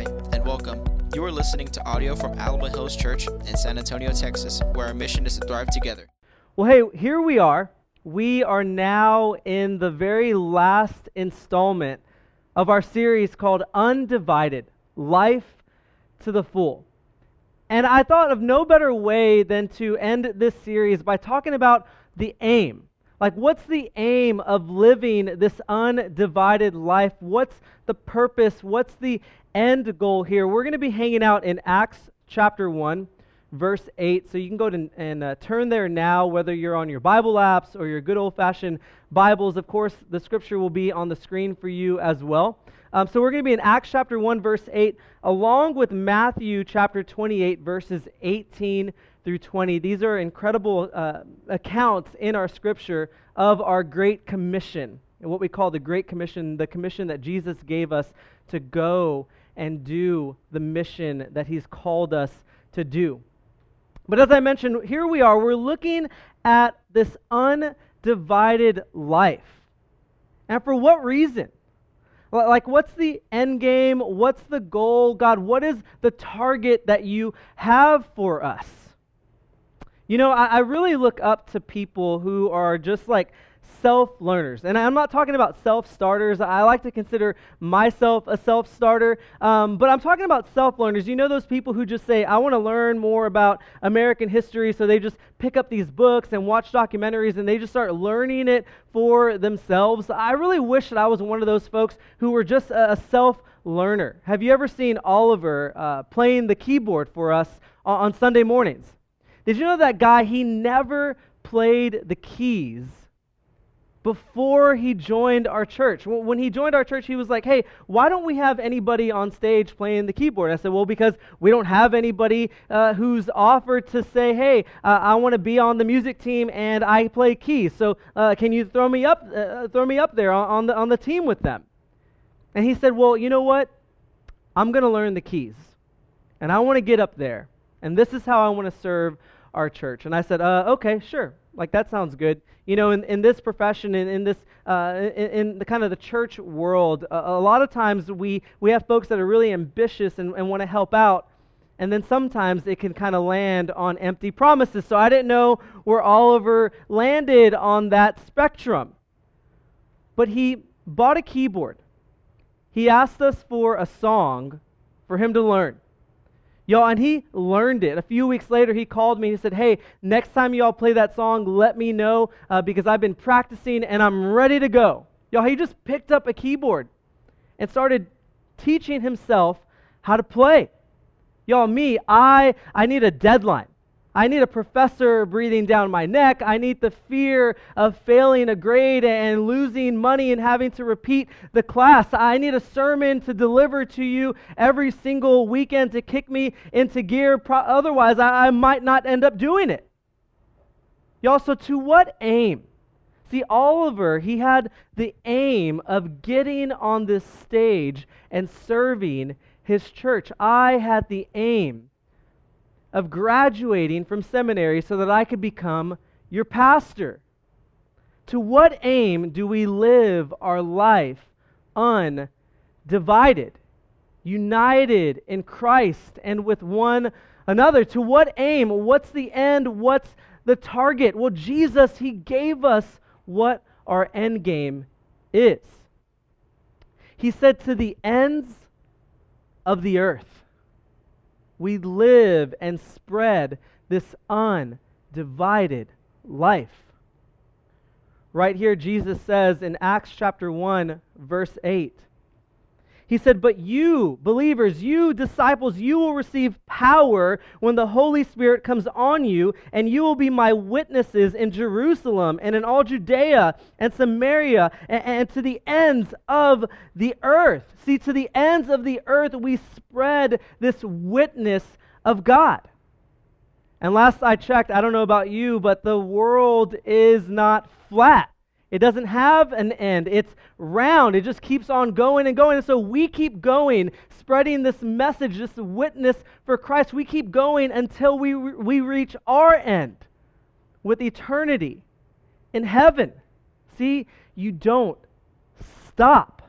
Hi, and welcome. You are listening to audio from Alamo Hills Church in San Antonio, Texas, where our mission is to thrive together. Well, hey, here we are. We are now in the very last installment of our series called Undivided Life to the Full. And I thought of no better way than to end this series by talking about the aim. Like, what's the aim of living this undivided life? What's the purpose? What's the end goal here? We're going to be hanging out in Acts chapter 1, verse 8. So you can go to, and uh, turn there now, whether you're on your Bible apps or your good old fashioned Bibles. Of course, the scripture will be on the screen for you as well. Um, so we're going to be in Acts chapter 1, verse 8, along with Matthew chapter 28, verses 18 through 20. These are incredible uh, accounts in our scripture of our Great Commission, what we call the Great Commission, the commission that Jesus gave us to go and do the mission that he's called us to do. But as I mentioned, here we are. We're looking at this undivided life. And for what reason? Like, what's the end game? What's the goal? God, what is the target that you have for us? You know, I, I really look up to people who are just like self learners. And I'm not talking about self starters. I like to consider myself a self starter. Um, but I'm talking about self learners. You know, those people who just say, I want to learn more about American history. So they just pick up these books and watch documentaries and they just start learning it for themselves. I really wish that I was one of those folks who were just a, a self learner. Have you ever seen Oliver uh, playing the keyboard for us on, on Sunday mornings? Did you know that guy, he never played the keys before he joined our church. When he joined our church, he was like, hey, why don't we have anybody on stage playing the keyboard? I said, well, because we don't have anybody uh, who's offered to say, hey, uh, I want to be on the music team and I play keys. So uh, can you throw me up, uh, throw me up there on, the, on the team with them? And he said, well, you know what? I'm going to learn the keys. And I want to get up there. And this is how I want to serve our church. And I said, uh, okay, sure. Like, that sounds good. You know, in, in this profession, in, in this, uh, in, in, the kind of the church world, a, a, lot of times we, we have folks that are really ambitious and, and want to help out. And then sometimes it can kind of land on empty promises. So I didn't know where Oliver landed on that spectrum. But he bought a keyboard. He asked us for a song for him to learn. Y'all, and he learned it. A few weeks later, he called me. He said, Hey, next time y'all play that song, let me know uh, because I've been practicing and I'm ready to go. Y'all, he just picked up a keyboard and started teaching himself how to play. Y'all, me, I, I need a deadline. I need a professor breathing down my neck. I need the fear of failing a grade and losing money and having to repeat the class. I need a sermon to deliver to you every single weekend to kick me into gear. Otherwise, I-, might not end up doing it. Y'all, so to what aim? See, Oliver, he had the aim of getting on this stage and serving his church. I had the aim of graduating from seminary so that I could become your pastor? To what aim do we live our life undivided, united in Christ and with one another? To what aim? What's the end? What's the target? Well, Jesus, He gave us what our end game is. He said, To the ends of the earth we live and spread this undivided life. Right here, Jesus says in Acts chapter 1, verse 8, he said, But you, believers, you disciples, you will receive power when the Holy Spirit comes on you, and you will be my witnesses in Jerusalem and in all Judea and Samaria and, and to the ends of the earth. See, to the ends of the earth, we spread this witness of God. And last I checked, I don't know about you, but the world is not flat. It doesn't have an end. It's round. It just keeps on going and going. And so we keep going, spreading this message, this witness for Christ. We keep going until we, we reach our end with eternity in heaven. See, you don't stop.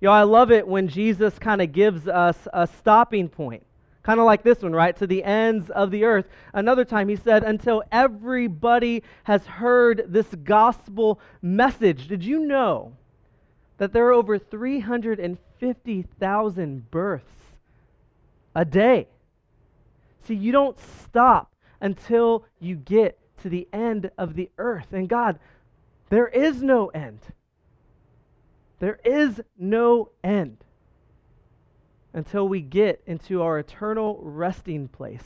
Know, I love it when Jesus kind of gives us a stopping point. Kind of like this one, right? To the ends of the earth. Another time he said, until everybody has heard this gospel message. Did you know that there are over 350,000 births a day? See, you don't stop until you get to the end of the earth. And God, there is no end. There is no end until we get into our eternal resting place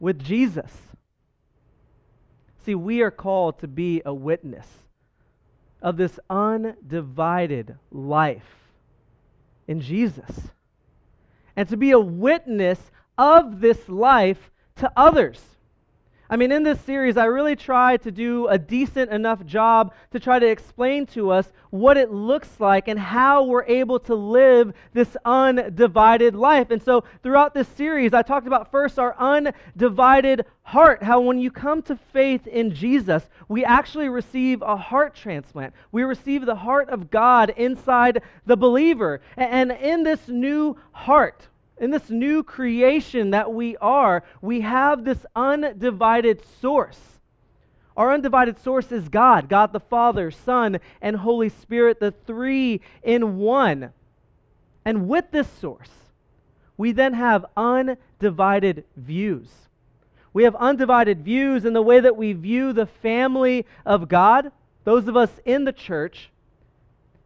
with Jesus. See, we are called to be a witness of this undivided life in Jesus and to be a witness of this life to others. I mean, in this series, I really try to do a decent enough job to try to explain to us what it looks like and how we're able to live this undivided life. And so, throughout this series, I talked about first our undivided heart, how when you come to faith in Jesus, we actually receive a heart transplant. We receive the heart of God inside the believer. And in this new heart, in this new creation that we are, we have this undivided source. Our undivided source is God, God the Father, Son, and Holy Spirit, the three in one. And with this source, we then have undivided views. We have undivided views in the way that we view the family of God, those of us in the church,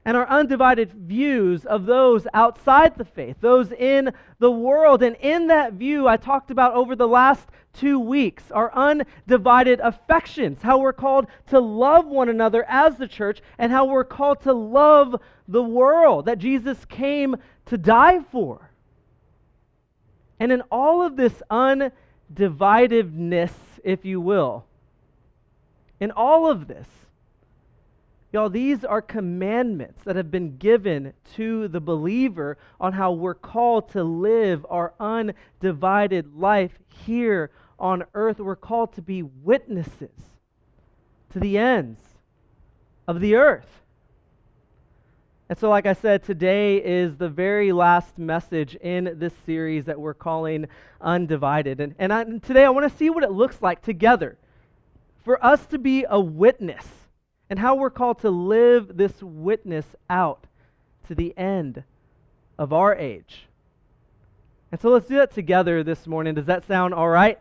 and our undivided views of those outside the faith, those in the world. And in that view, I talked about over the last two weeks our undivided affections, how we're called to love one another as the church, and how we're called to love the world that Jesus came to die for. And in all of this undividedness, if you will, in all of this, Y'all, these are commandments that have been given to the believer on how we're called to live our undivided life here on earth. We're called to be witnesses to the ends of the earth. And so, like I said, today is the very last message in this series that we're calling Undivided. And, and I, today I want to see what it looks like together for us to be a witness and how we're called to live this witness out to the end of our age. And so let's do that together this morning. Does that sound all right?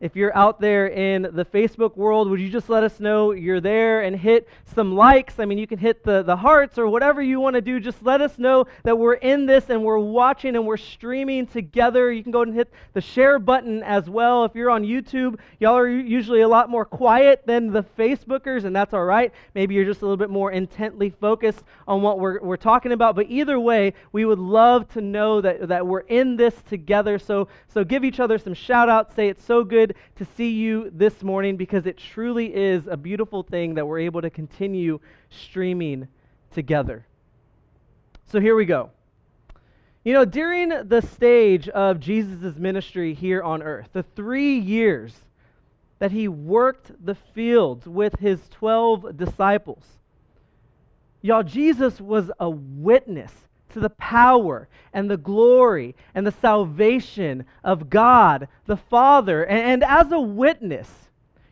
If you're out there in the Facebook world, would you just let us know you're there and hit some likes? I mean, you can hit the, the hearts or whatever you want to do. Just let us know that we're in this and we're watching and we're streaming together. You can go and hit the share button as well. If you're on YouTube, y'all are usually a lot more quiet than the Facebookers, and that's all right. Maybe you're just a little bit more intently focused on what we're, we're talking about. But either way, we would love to know that, that we're in this together. So, so give each other some shout outs. Say it's so good to see you this morning because it truly is a beautiful thing that we're able to continue streaming together. So here we go. You know, during the stage of Jesus' ministry here on earth, the three years that he worked the fields with his 12 disciples, y'all, Jesus was a witness to the power and the glory and the salvation of God the Father. And, and, as a witness,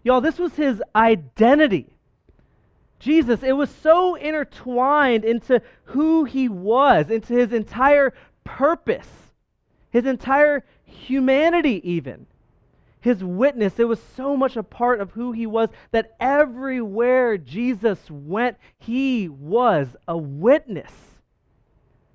y'all, this was his identity. Jesus, it was so intertwined into who he was, into his entire purpose, his entire humanity, even. His witness, it was so much a part of who he was that everywhere Jesus went, he was a witness.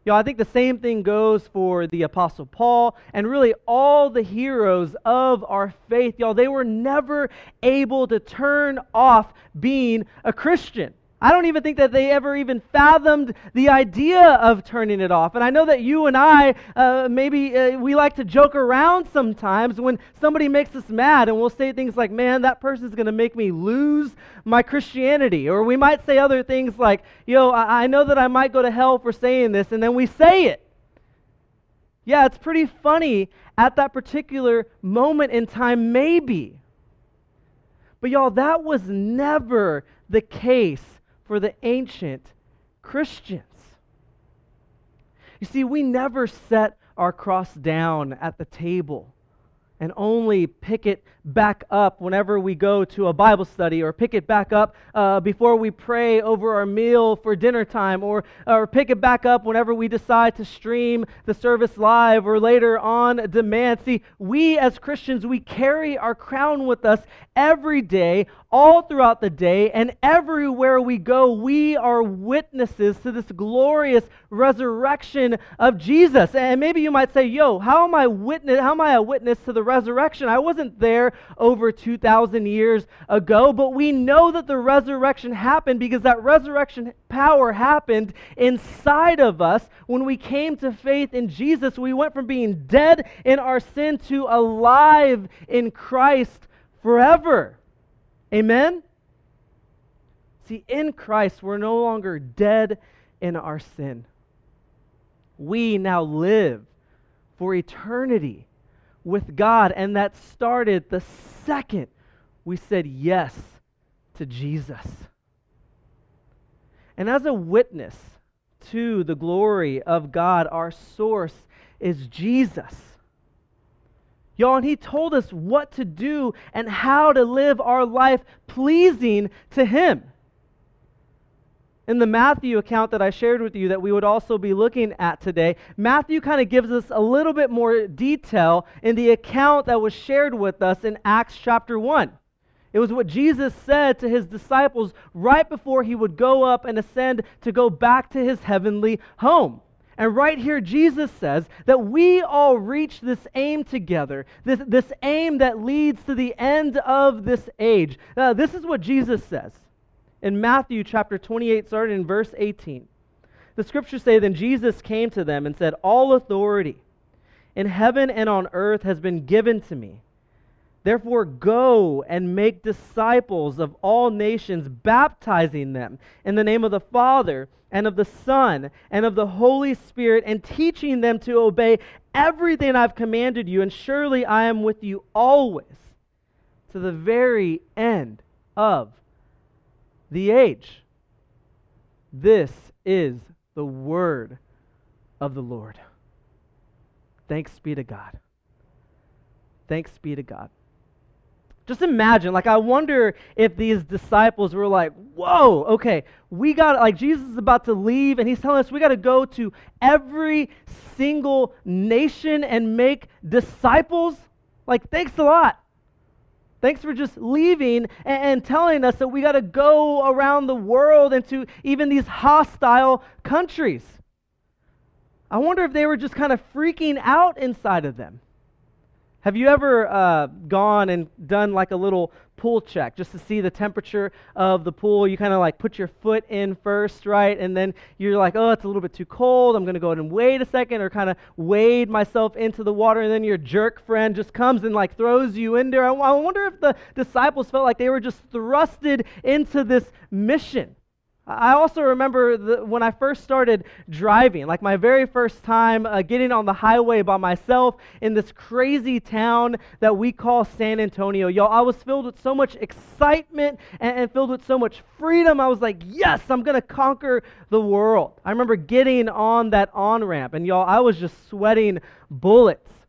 Y'all, I think the same thing goes for the Apostle Paul and really all the heroes of our faith. Y'all, they were never able to turn off being a Christian. I don't even think that they ever even fathomed the idea of turning it off. And I know that you and I, uh, maybe uh, we like to joke around sometimes when somebody makes us mad and we'll say things like, man, that person's going to make me lose my Christianity. Or we might say other things like, yo, I-, I know that I might go to hell for saying this, and then we say it. Yeah, it's pretty funny at that particular moment in time, maybe. But y'all, that was never the case for the ancient Christians. You see, we never set our cross down at the table and only pick it back up whenever we go to a Bible study or pick it back up uh, before we pray over our meal for dinner time or, or pick it back up whenever we decide to stream the service live or later on demand. See, we as Christians, we carry our crown with us every day, all throughout the day, and everywhere we go, we are witnesses to this glorious resurrection of Jesus. And maybe you might say, "Yo, how am I witness how am I a witness to the resurrection? I wasn't there over 2000 years ago, but we know that the resurrection happened because that resurrection power happened inside of us when we came to faith in Jesus. We went from being dead in our sin to alive in Christ forever. Amen? See, in Christ, we're no longer dead in our sin. We now live for eternity with God, and that started the second we said yes to Jesus. And as a witness to the glory of God, our source is Jesus. Y'all, and he told us what to do and how to live our life pleasing to him. In the Matthew account that I shared with you, that we would also be looking at today, Matthew kind of gives us a little bit more detail in the account that was shared with us in Acts chapter 1. It was what Jesus said to his disciples right before he would go up and ascend to go back to his heavenly home. And right here, Jesus says that we all reach this aim together, this, this aim that leads to the end of this age. Uh, this is what Jesus says in Matthew chapter 28, starting in verse 18. The scriptures say, Then Jesus came to them and said, All authority in heaven and on earth has been given to me. Therefore, go and make disciples of all nations, baptizing them in the name of the Father and of the Son and of the Holy Spirit, and teaching them to obey everything I've commanded you. And surely I am with you always to the very end of the age. This is the word of the Lord. Thanks be to God. Thanks be to God. Just imagine, like, I wonder if these disciples were like, whoa, okay, we got, like, Jesus is about to leave, and he's telling us we got to go to every single nation and make disciples. Like, thanks a lot. Thanks for just leaving and, telling us that we got to go around the world into even these hostile countries. I wonder if they were just kind of freaking out inside of them. Have you ever uh, gone and done like a little pool check just to see the temperature of the pool? You kind of like put your foot in first, right? And then you're like, oh, it's a little bit too cold. I'm going to go ahead and wait a second or kind of wade myself into the water. And then your jerk friend just comes and like throws you in there. I, I wonder if the disciples felt like they were just thrusted into this mission. I also remember the, when I first started driving, like my very first time uh, getting on the highway by myself in this crazy town that we call San Antonio. Y'all, I was filled with so much excitement and, and filled with so much freedom. I was like, yes, I'm going to conquer the world. I remember getting on that on ramp, and y'all, I was just sweating bullets.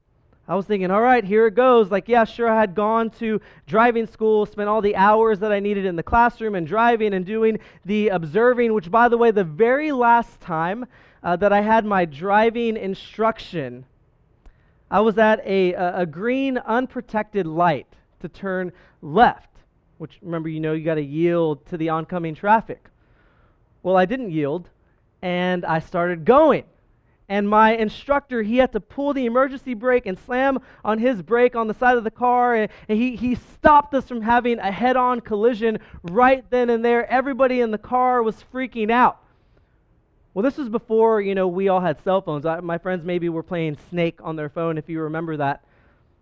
I was thinking, all right, here it goes. Like, yeah, sure, I had gone to driving school, spent all the hours that I needed in the classroom and driving and doing the observing, which, by the way, the very last time uh, that I had my driving instruction, I was at a, a, a green, unprotected light to turn left, which, remember, you know, you got to yield to the oncoming traffic. Well, I didn't yield, and I started going and my instructor he had to pull the emergency brake and slam on his brake on the side of the car. And, he, he stopped us from having a head-on collision right then and there. Everybody in the car was freaking out. Well this was before you know we all had cell phones. I, my friends maybe were playing snake on their phone if you remember that.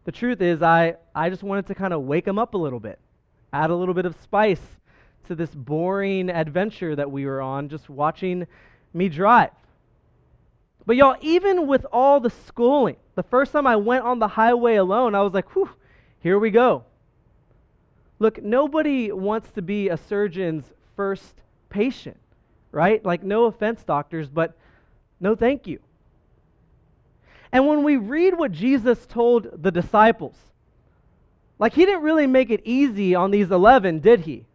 The truth is i, I just wanted to kind of wake them up a little bit add a little bit of spice to this boring adventure that we were on just watching me drive but y'all, even with all the schooling, the first time I went on the highway alone, I was like, whew, here we go. Look, nobody wants to be a surgeon's first patient, right? Like, no offense, doctors, but no thank you. And when we read what Jesus told the disciples, like he didn't really make it easy on these 11, did he?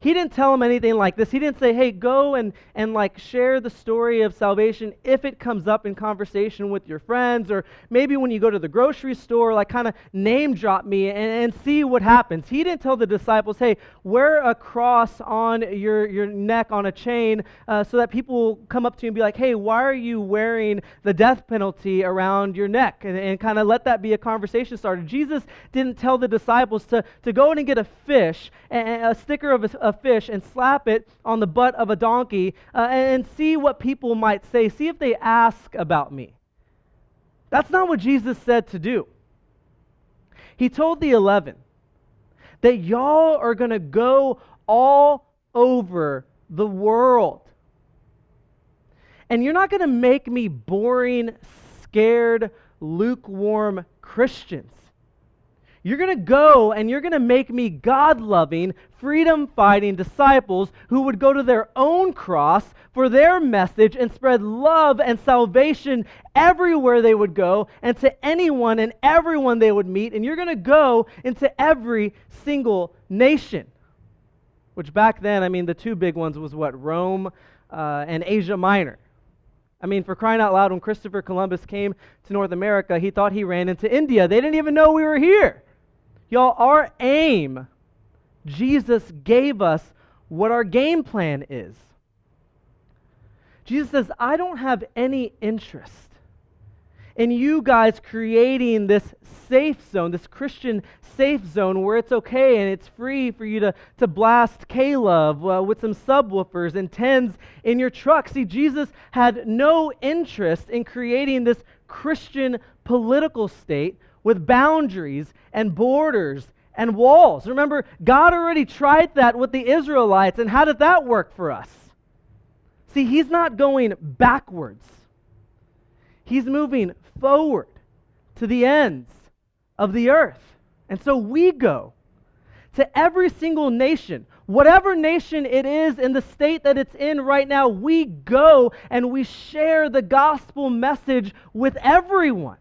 He didn't tell them anything like this. He didn't say, hey, go and, and like share the story of salvation if it comes up in conversation with your friends, or maybe when you go to the grocery store, like kind of name drop me and, and see what happens. He didn't tell the disciples, hey, wear a cross on your, your neck on a chain uh, so that people will come up to you and be like, hey, why are you wearing the death penalty around your neck? And, and kind of let that be a conversation starter. Jesus didn't tell the disciples to, to go in and get a fish, and a sticker of a a fish and slap it on the butt of a donkey uh, and see what people might say. See if they ask about me. That's not what Jesus said to do. He told the 11 that y'all are going to go all over the world. And you're not going to make me boring, scared, lukewarm Christians. You're going to go and you're going to make me God loving, freedom fighting disciples who would go to their own cross for their message and spread love and salvation everywhere they would go and to anyone and everyone they would meet. And you're going to go into every single nation. Which back then, I mean, the two big ones was what? Rome uh, and Asia Minor. I mean, for crying out loud, when Christopher Columbus came to North America, he thought he ran into India. They didn't even know we were here. Y'all, our aim, Jesus gave us what our game plan is. Jesus says, I don't have any interest in you guys creating this safe zone, this Christian safe zone where it's okay and it's free for you to, to blast K-Love uh, with some subwoofers and tens in your truck. See, Jesus had no interest in creating this Christian political state with boundaries and borders and walls. Remember, God already tried that with the Israelites, and how did that work for us? See, He's not going backwards, He's moving forward to the ends of the earth. And so we go to every single nation, whatever nation it is in the state that it's in right now, we go and we share the gospel message with everyone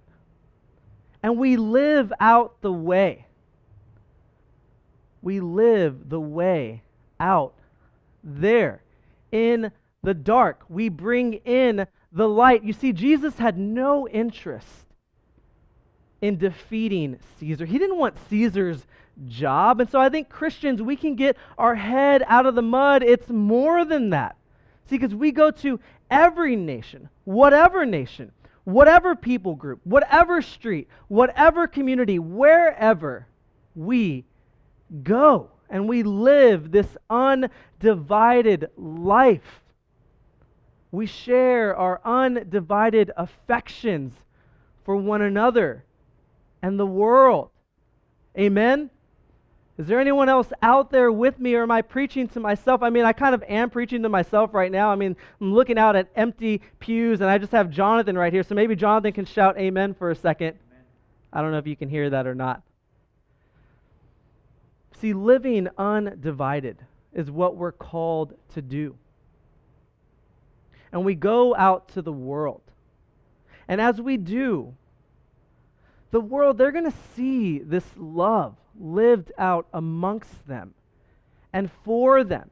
and we live out the way. We live the way out there in the dark. We bring in the light. You see, Jesus had no interest in defeating Caesar. He didn't want Caesar's job. And so I think Christians, we can get our head out of the mud. It's more than that. See, because we go to every nation, whatever nation, whatever people group, whatever street, whatever community, wherever we go and we live this undivided life. We share our undivided affections for one another and the world. Amen? Is there anyone else out there with me, or am I preaching to myself? I mean, I kind of am preaching to myself right now. I mean, I'm looking out at empty pews, and I just have Jonathan right here. So maybe Jonathan can shout amen for a second. Amen. I don't know if you can hear that or not. See, living undivided is what we're called to do. And we go out to the world. And as we do, the world, they're going to see this love lived out amongst them and for them.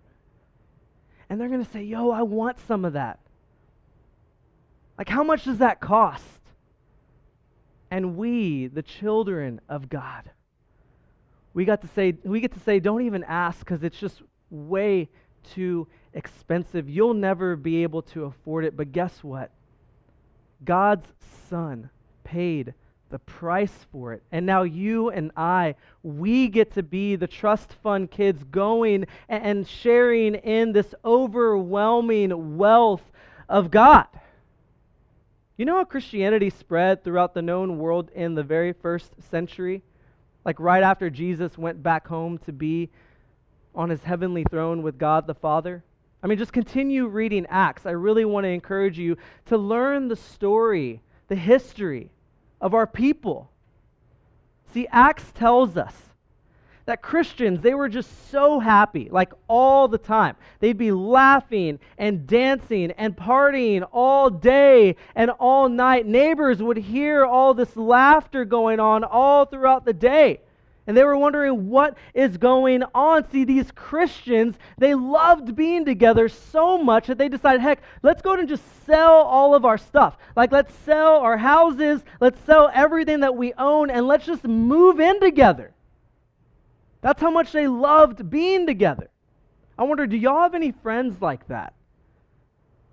And they're going to say, Yo, I want some of that. Like, how much does that cost? And we, the children of God, we got to say, we get to say, don't even ask because it's just way too expensive. You'll never be able to afford it. But guess what? God's Son paid the price for it. And now you and I, we get to be the trust fund kids going and sharing in this overwhelming wealth of God. You know how Christianity spread throughout the known world in the very first century? Like right after Jesus went back home to be on his heavenly throne with God the Father? I mean, just continue reading Acts. I really want to encourage you to learn the story, the history of our people. See, Acts tells us that Christians, they were just so happy, like all the time. They'd be laughing and dancing and partying all day and all night. Neighbors would hear all this laughter going on all throughout the day. And they were wondering what is going on. See, these Christians, they loved being together so much that they decided, heck, let's go and just sell all of our stuff. Like, let's sell our houses, let's sell everything that we own, and let's just move in together. That's how much they loved being together. I wonder, do y'all have any friends like that?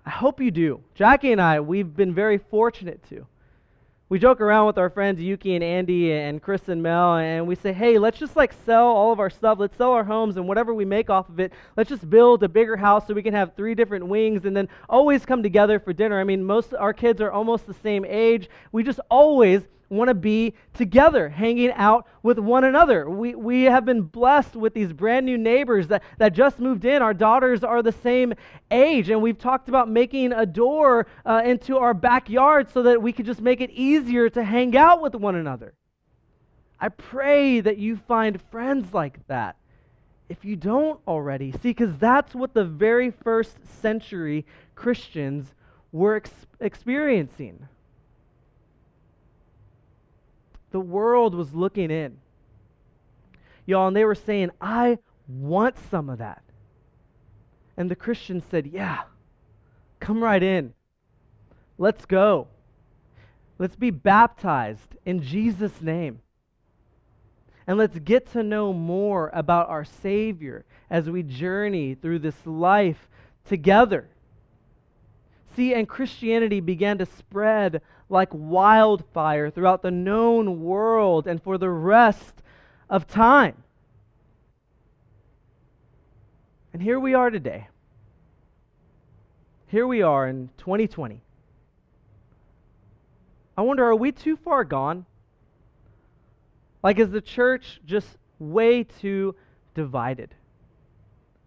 I hope you do. Jackie and I, we've been very fortunate to. We joke around with our friends Yuki and Andy and Chris and Mel, and we say, hey, let's just like sell all of our stuff. Let's sell our homes, and whatever we make off of it, let's just build a bigger house so we can have three different wings and then always come together for dinner. I mean, most our kids are almost the same age. We just always want to be together, hanging out with one another. We, we have been blessed with these brand new neighbors that, that just moved in. Our daughters are the same age, and we've talked about making a door uh, into our backyard so that we could just make it easier to hang out with one another. I pray that you find friends like that if you don't already. See, because that's what the very first century Christians were ex- experiencing. The world was looking in. Y'all, and they were saying, I want some of that. And the Christians said, Yeah, come right in. Let's go. Let's be baptized in Jesus' name. And let's get to know more about our Savior as we journey through this life together. See, and Christianity began to spread like wildfire throughout the known world and for the rest of time. And here we are today. Here we are in 2020. I wonder, are we too far gone? Like, is the church just way too divided?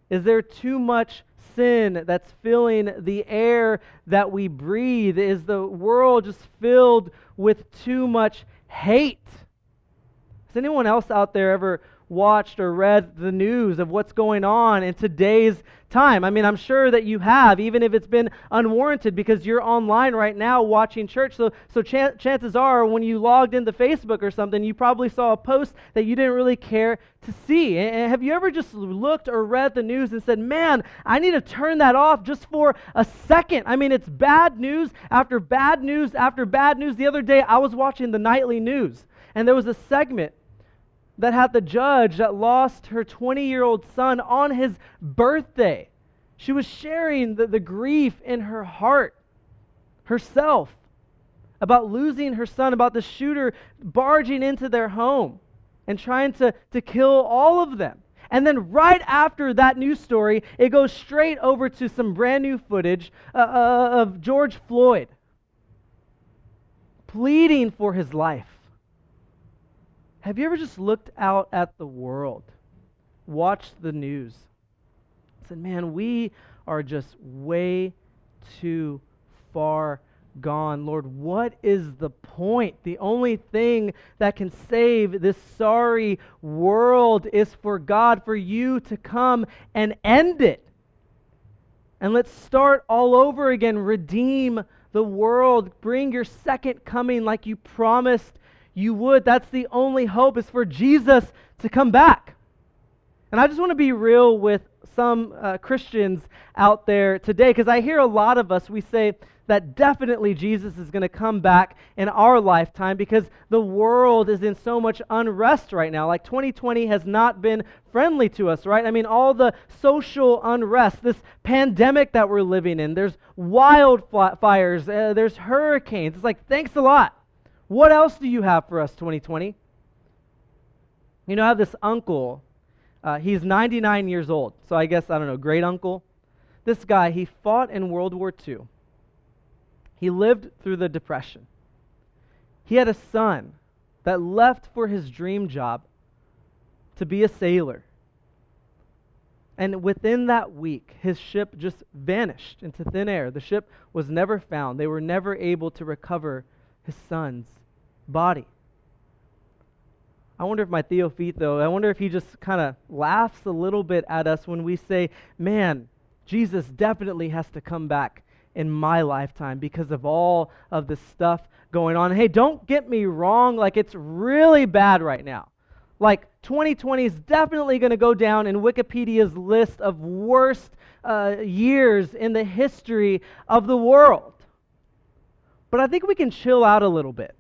Is there too much sin that's filling the air that we breathe? Is the world just filled with too much hate? Has anyone else out there ever watched or read the news of what's going on in today's time. I mean, I'm sure that you have, even if it's been unwarranted, because you're online right now watching church. So, so ch- chances are, when you logged into Facebook or something, you probably saw a post that you didn't really care to see. And have you ever just looked or read the news and said, man, I need to turn that off just for a second? I mean, it's bad news after bad news after bad news. The other day, I was watching the nightly news, and there was a segment that had the judge that lost her 20 year old son on his birthday. She was sharing the, the grief in her heart herself about losing her son, about the shooter barging into their home and trying to, to kill all of them. And then, right after that news story, it goes straight over to some brand new footage uh, uh of George Floyd pleading for his life. Have you ever just looked out at the world, watched the news, said, man, we are just way too far gone. Lord, what is the point? The only thing that can save this sorry world is for God, for you to come and end it. And let's start all over again. Redeem the world. Bring your second coming like you promised you would. That's the only hope is for Jesus to come back. And I just want to be real with some uh, Christians out there today because I hear a lot of us, we say that definitely Jesus is going to come back in our lifetime because the world is in so much unrest right now. Like 2020 has not been friendly to us, right? I mean, all the social unrest, this pandemic that we're living in, there's wildfires, uh, there's hurricanes. It's like, thanks a lot. What else do you have for us, 2020? You know, I have this uncle. Uh, he's 99 years old. So I guess, I don't know, great uncle. This guy, he fought in World War II. He lived through the Depression. He had a son that left for his dream job to be a sailor. And within that week, his ship just vanished into thin air. The ship was never found. They were never able to recover his son's body. I wonder if my Theophito, I wonder if he just kind of laughs a little bit at us when we say, man, Jesus definitely has to come back in my lifetime because of all of this stuff going on. Hey, don't get me wrong, like it's really bad right now. Like 2020 is definitely going to go down in Wikipedia's list of worst uh, years in the history of the world. But I think we can chill out a little bit.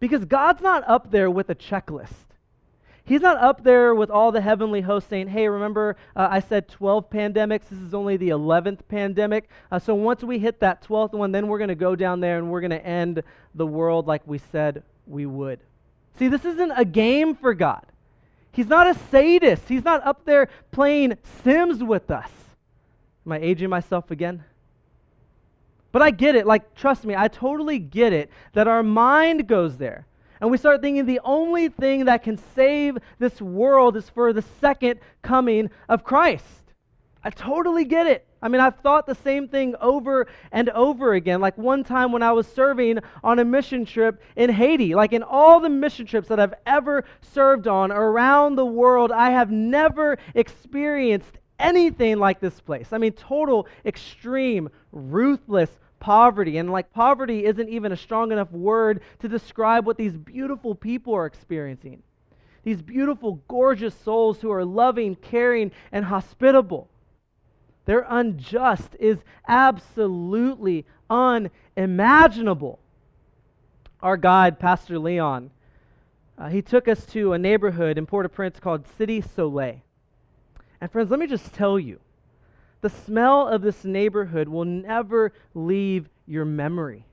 Because God's not up there with a checklist. He's not up there with all the heavenly hosts saying, hey, remember uh, I said 12 pandemics? This is only the 11th pandemic. Uh, so once we hit that 12th one, then we're going to go down there and we're going to end the world like we said we would. See, this isn't a game for God. He's not a sadist. He's not up there playing Sims with us. Am I aging myself again? But I get it. Like, trust me, I totally get it that our mind goes there. And we start thinking the only thing that can save this world is for the second coming of Christ. I totally get it. I mean, I've thought the same thing over and over again. Like one time when I was serving on a mission trip in Haiti, like in all the mission trips that I've ever served on around the world, I have never experienced anything like this place. I mean, total, extreme, ruthless poverty. And like poverty isn't even a strong enough word to describe what these beautiful people are experiencing. These beautiful, gorgeous souls who are loving, caring, and hospitable. Their unjust is absolutely unimaginable. Our guide, Pastor Leon, uh, he took us to a neighborhood in Port au Prince called City Soleil. And friends, let me just tell you the smell of this neighborhood will never leave your memory.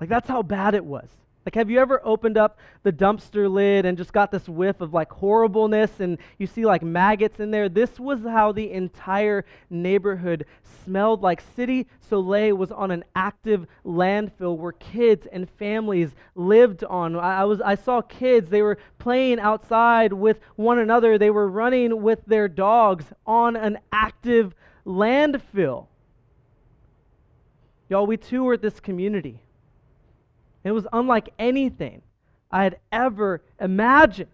Like, that's how bad it was. Like, have you ever opened up the dumpster lid and just got this whiff of like horribleness and you see like maggots in there? This was how the entire neighborhood smelled like. City Soleil was on an active landfill where kids and families lived on. I, I, was, I saw kids, they were playing outside with one another, they were running with their dogs on an active landfill. Y'all, we toured this community. It was unlike anything I had ever imagined.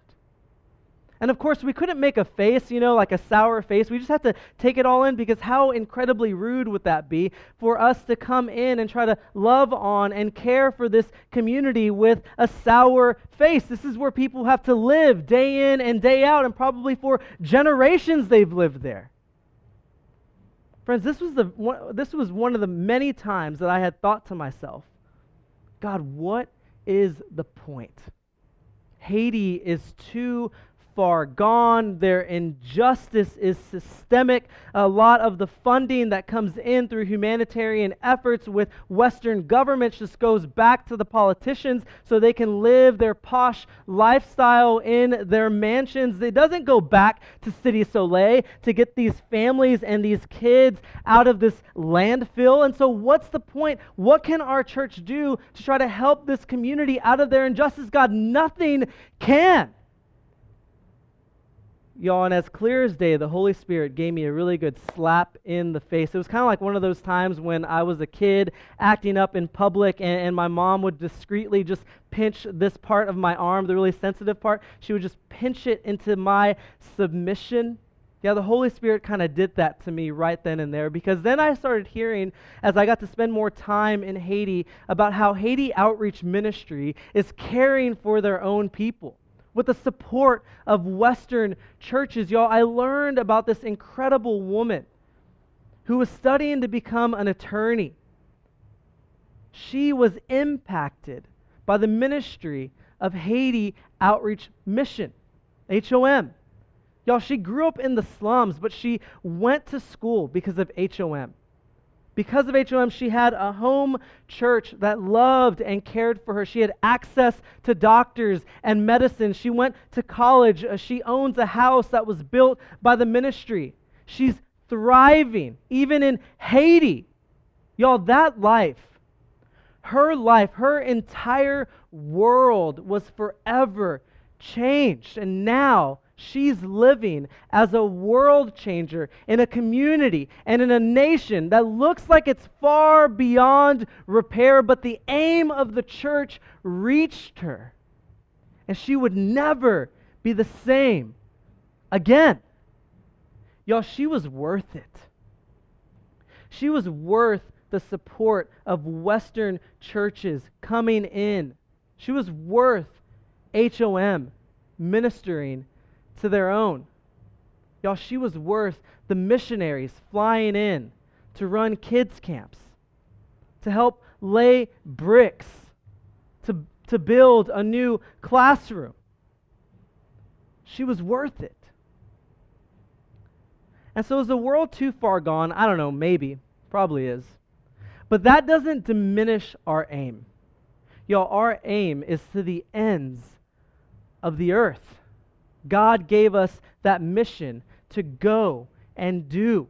And of course, we couldn't make a face, you know, like a sour face. We just had to take it all in because how incredibly rude would that be for us to come in and try to love on and care for this community with a sour face? This is where people have to live day in and day out, and probably for generations they've lived there. Friends, this was, the, one, this was one of the many times that I had thought to myself, God, what is the point? Haiti is too far gone. Their injustice is systemic. A lot of the funding that comes in through humanitarian efforts with Western governments just goes back to the politicians so they can live their posh lifestyle in their mansions. It doesn't go back to City Soleil to get these families and these kids out of this landfill. And so, what's the point? What can our church do to try to help this community out of their injustice? God, nothing can. Y'all, and as clear as day, the Holy Spirit gave me a really good slap in the face. It was kind of like one of those times when I was a kid acting up in public, and, and, my mom would discreetly just pinch this part of my arm, the really sensitive part. She would just pinch it into my submission. Yeah, the Holy Spirit kind of did that to me right then and there because then I started hearing, as I got to spend more time in Haiti, about how Haiti Outreach Ministry is caring for their own people with the support of Western churches. Y'all, I learned about this incredible woman who was studying to become an attorney. She was impacted by the ministry of Haiti Outreach Mission, HOM. Y'all, she grew up in the slums, but she went to school because of HOM. Because of HOM, she had a home church that loved and cared for her. She had access to doctors and medicine. She went to college. Uh, she owns a house that was built by the ministry. She's thriving, even in Haiti. Y'all, that life, her life, her entire world was forever changed. And now She's living as a world changer in a community and in a nation that looks like it's far beyond repair, but the aim of the church reached her. and she would never be the same again. Y'all, she was worth it. She was worth the support of Western churches coming in. She was worth HOM ministering to their own. Y'all, she was worth the missionaries flying in to run kids' camps, to help lay bricks, to, to build a new classroom. She was worth it. And so, is the world too far gone? I don't know, maybe. Probably is. But that doesn't diminish our aim. Y'all, our aim is to the ends of the earth. God gave us that mission to go and do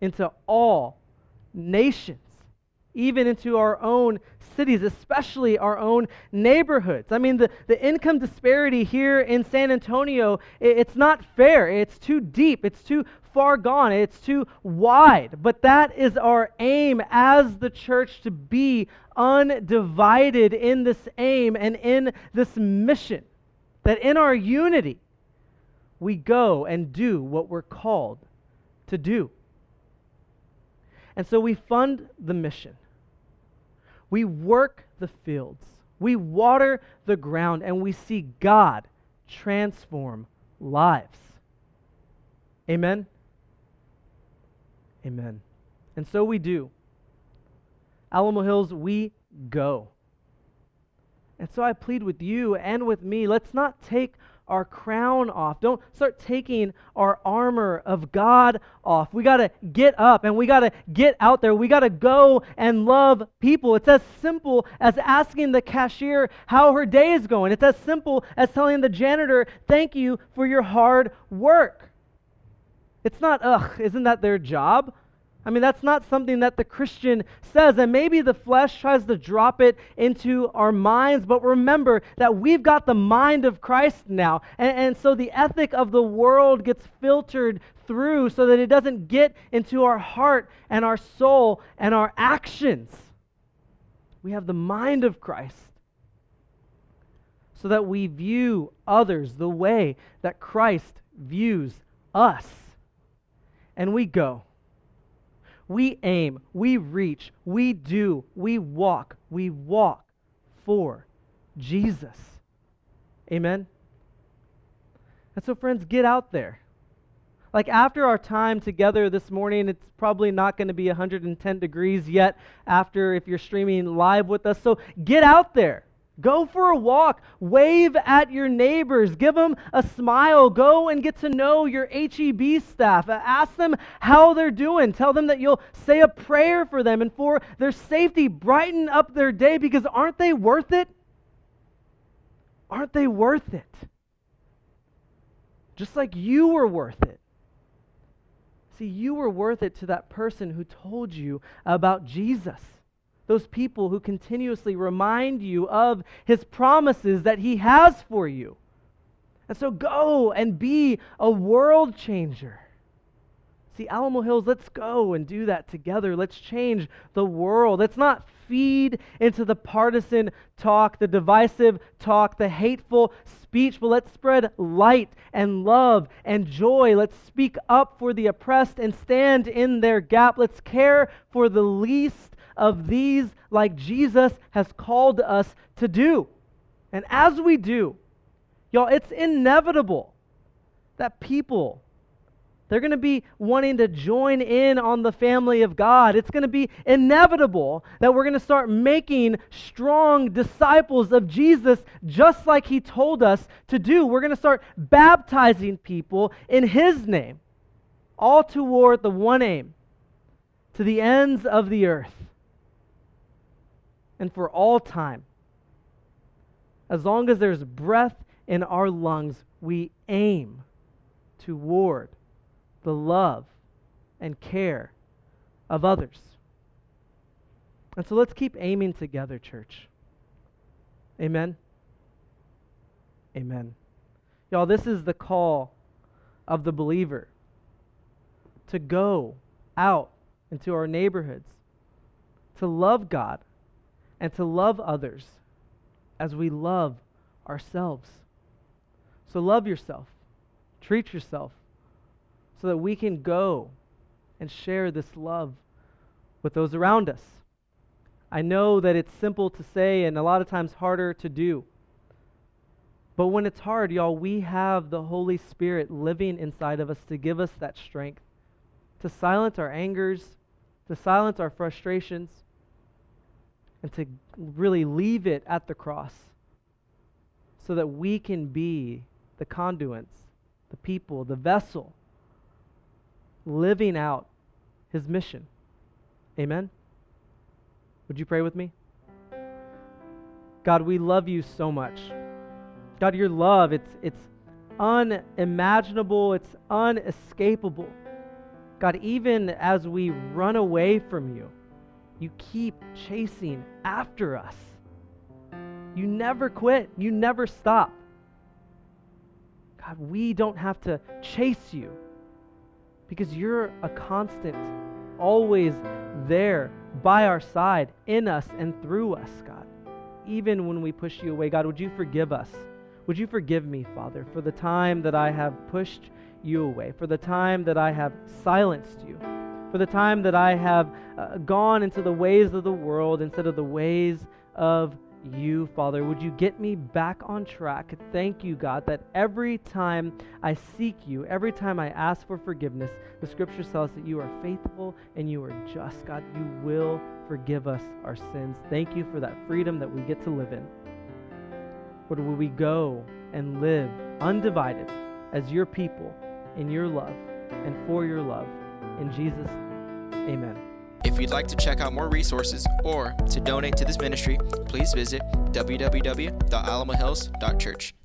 into all nations, even into our own cities, especially our own neighborhoods. I mean, the, the income disparity here in San Antonio, it, it's not fair. It's too deep. It's too far gone. It's too wide. But that is our aim as the church to be undivided in this aim and in this mission. That in our unity, we go and do what we're called to do. And so we fund the mission. We work the fields. We water the ground and we see God transform lives. Amen. Amen. And so we do. Alamo Hills, we go. And so I plead with you and with me, let's not take our crown off. Don't start taking our armor of God off. We got to get up and we got to get out there. We got to go and love people. It's as simple as asking the cashier how her day is going. It's as simple as telling the janitor, thank you for your hard work. It's not, ugh, isn't that their job? I mean, that's not something that the Christian says. And maybe the flesh tries to drop it into our minds, but remember that we've got the mind of Christ now. And, and, so the ethic of the world gets filtered through so that it doesn't get into our heart and our soul and our actions. We have the mind of Christ so that we view others the way that Christ views us and we go. We aim, we reach, we do, we walk, we walk for Jesus. Amen? And so, friends, get out there. Like after our time together this morning, it's probably not going to be 110 degrees yet after if you're streaming live with us. So get out there. Go for a walk. Wave at your neighbors. Give them a smile. Go and get to know your HEB staff. Uh, ask them how they're doing. Tell them that you'll say a prayer for them and for their safety. Brighten up their day because aren't they worth it? Aren't they worth it? Just like you were worth it. See, you were worth it to that person who told you about Jesus those people who continuously remind you of his promises that he has for you. And so go and be a world changer. See, Alamo Hills, let's go and do that together. Let's change the world. Let's not feed into the partisan talk, the divisive talk, the hateful speech, but let's spread light and love and joy. Let's speak up for the oppressed and stand in their gap. Let's care for the least of these like Jesus has called us to do. And as we do, y'all, it's inevitable that people they're going to be wanting to join in on the family of God. It's going to be inevitable that we're going to start making strong disciples of Jesus just like he told us to do. We're going to start baptizing people in his name, all toward the one aim to the ends of the earth and for all time. As long as there's breath in our lungs, we aim toward the love and care of others. And so let's keep aiming together, church. Amen. Amen. Y'all, this is the call of the believer to go out into our neighborhoods, to love God and to love others as we love ourselves. So love yourself, treat yourself, so that we can go and share this love with those around us. I know that it's simple to say and a lot of times harder to do. But when it's hard, y'all, we have the Holy Spirit living inside of us to give us that strength, to silence our angers, to silence our frustrations, and to really leave it at the cross so that we can be the conduits, the people, the vessel, living out his mission. Amen? Would you pray with me? God, we love you so much. God, your love, it's, it's unimaginable, it's unescapable. God, even as we run away from you, you keep chasing after us. You never quit, you never stop. God, we don't have to chase you because you're a constant, always there by our side, in us and through us, God. Even when we push you away, God, would you forgive us? Would you forgive me, Father, for the time that I have pushed you away, for the time that I have silenced you, for the time that I have uh, gone into the ways of the world instead of the ways of you, Father. Would you get me back on track? Thank you, God, that every time I seek you, every time I ask for forgiveness, the scripture tells us that you are faithful and you are just. God, you will forgive us our sins. Thank you for that freedom that we get to live in. Lord, will we go and live undivided as your people in your love and for your love. In Jesus' amen. If you'd like to check out more resources or to donate to this ministry, please visit www.alamohills.church.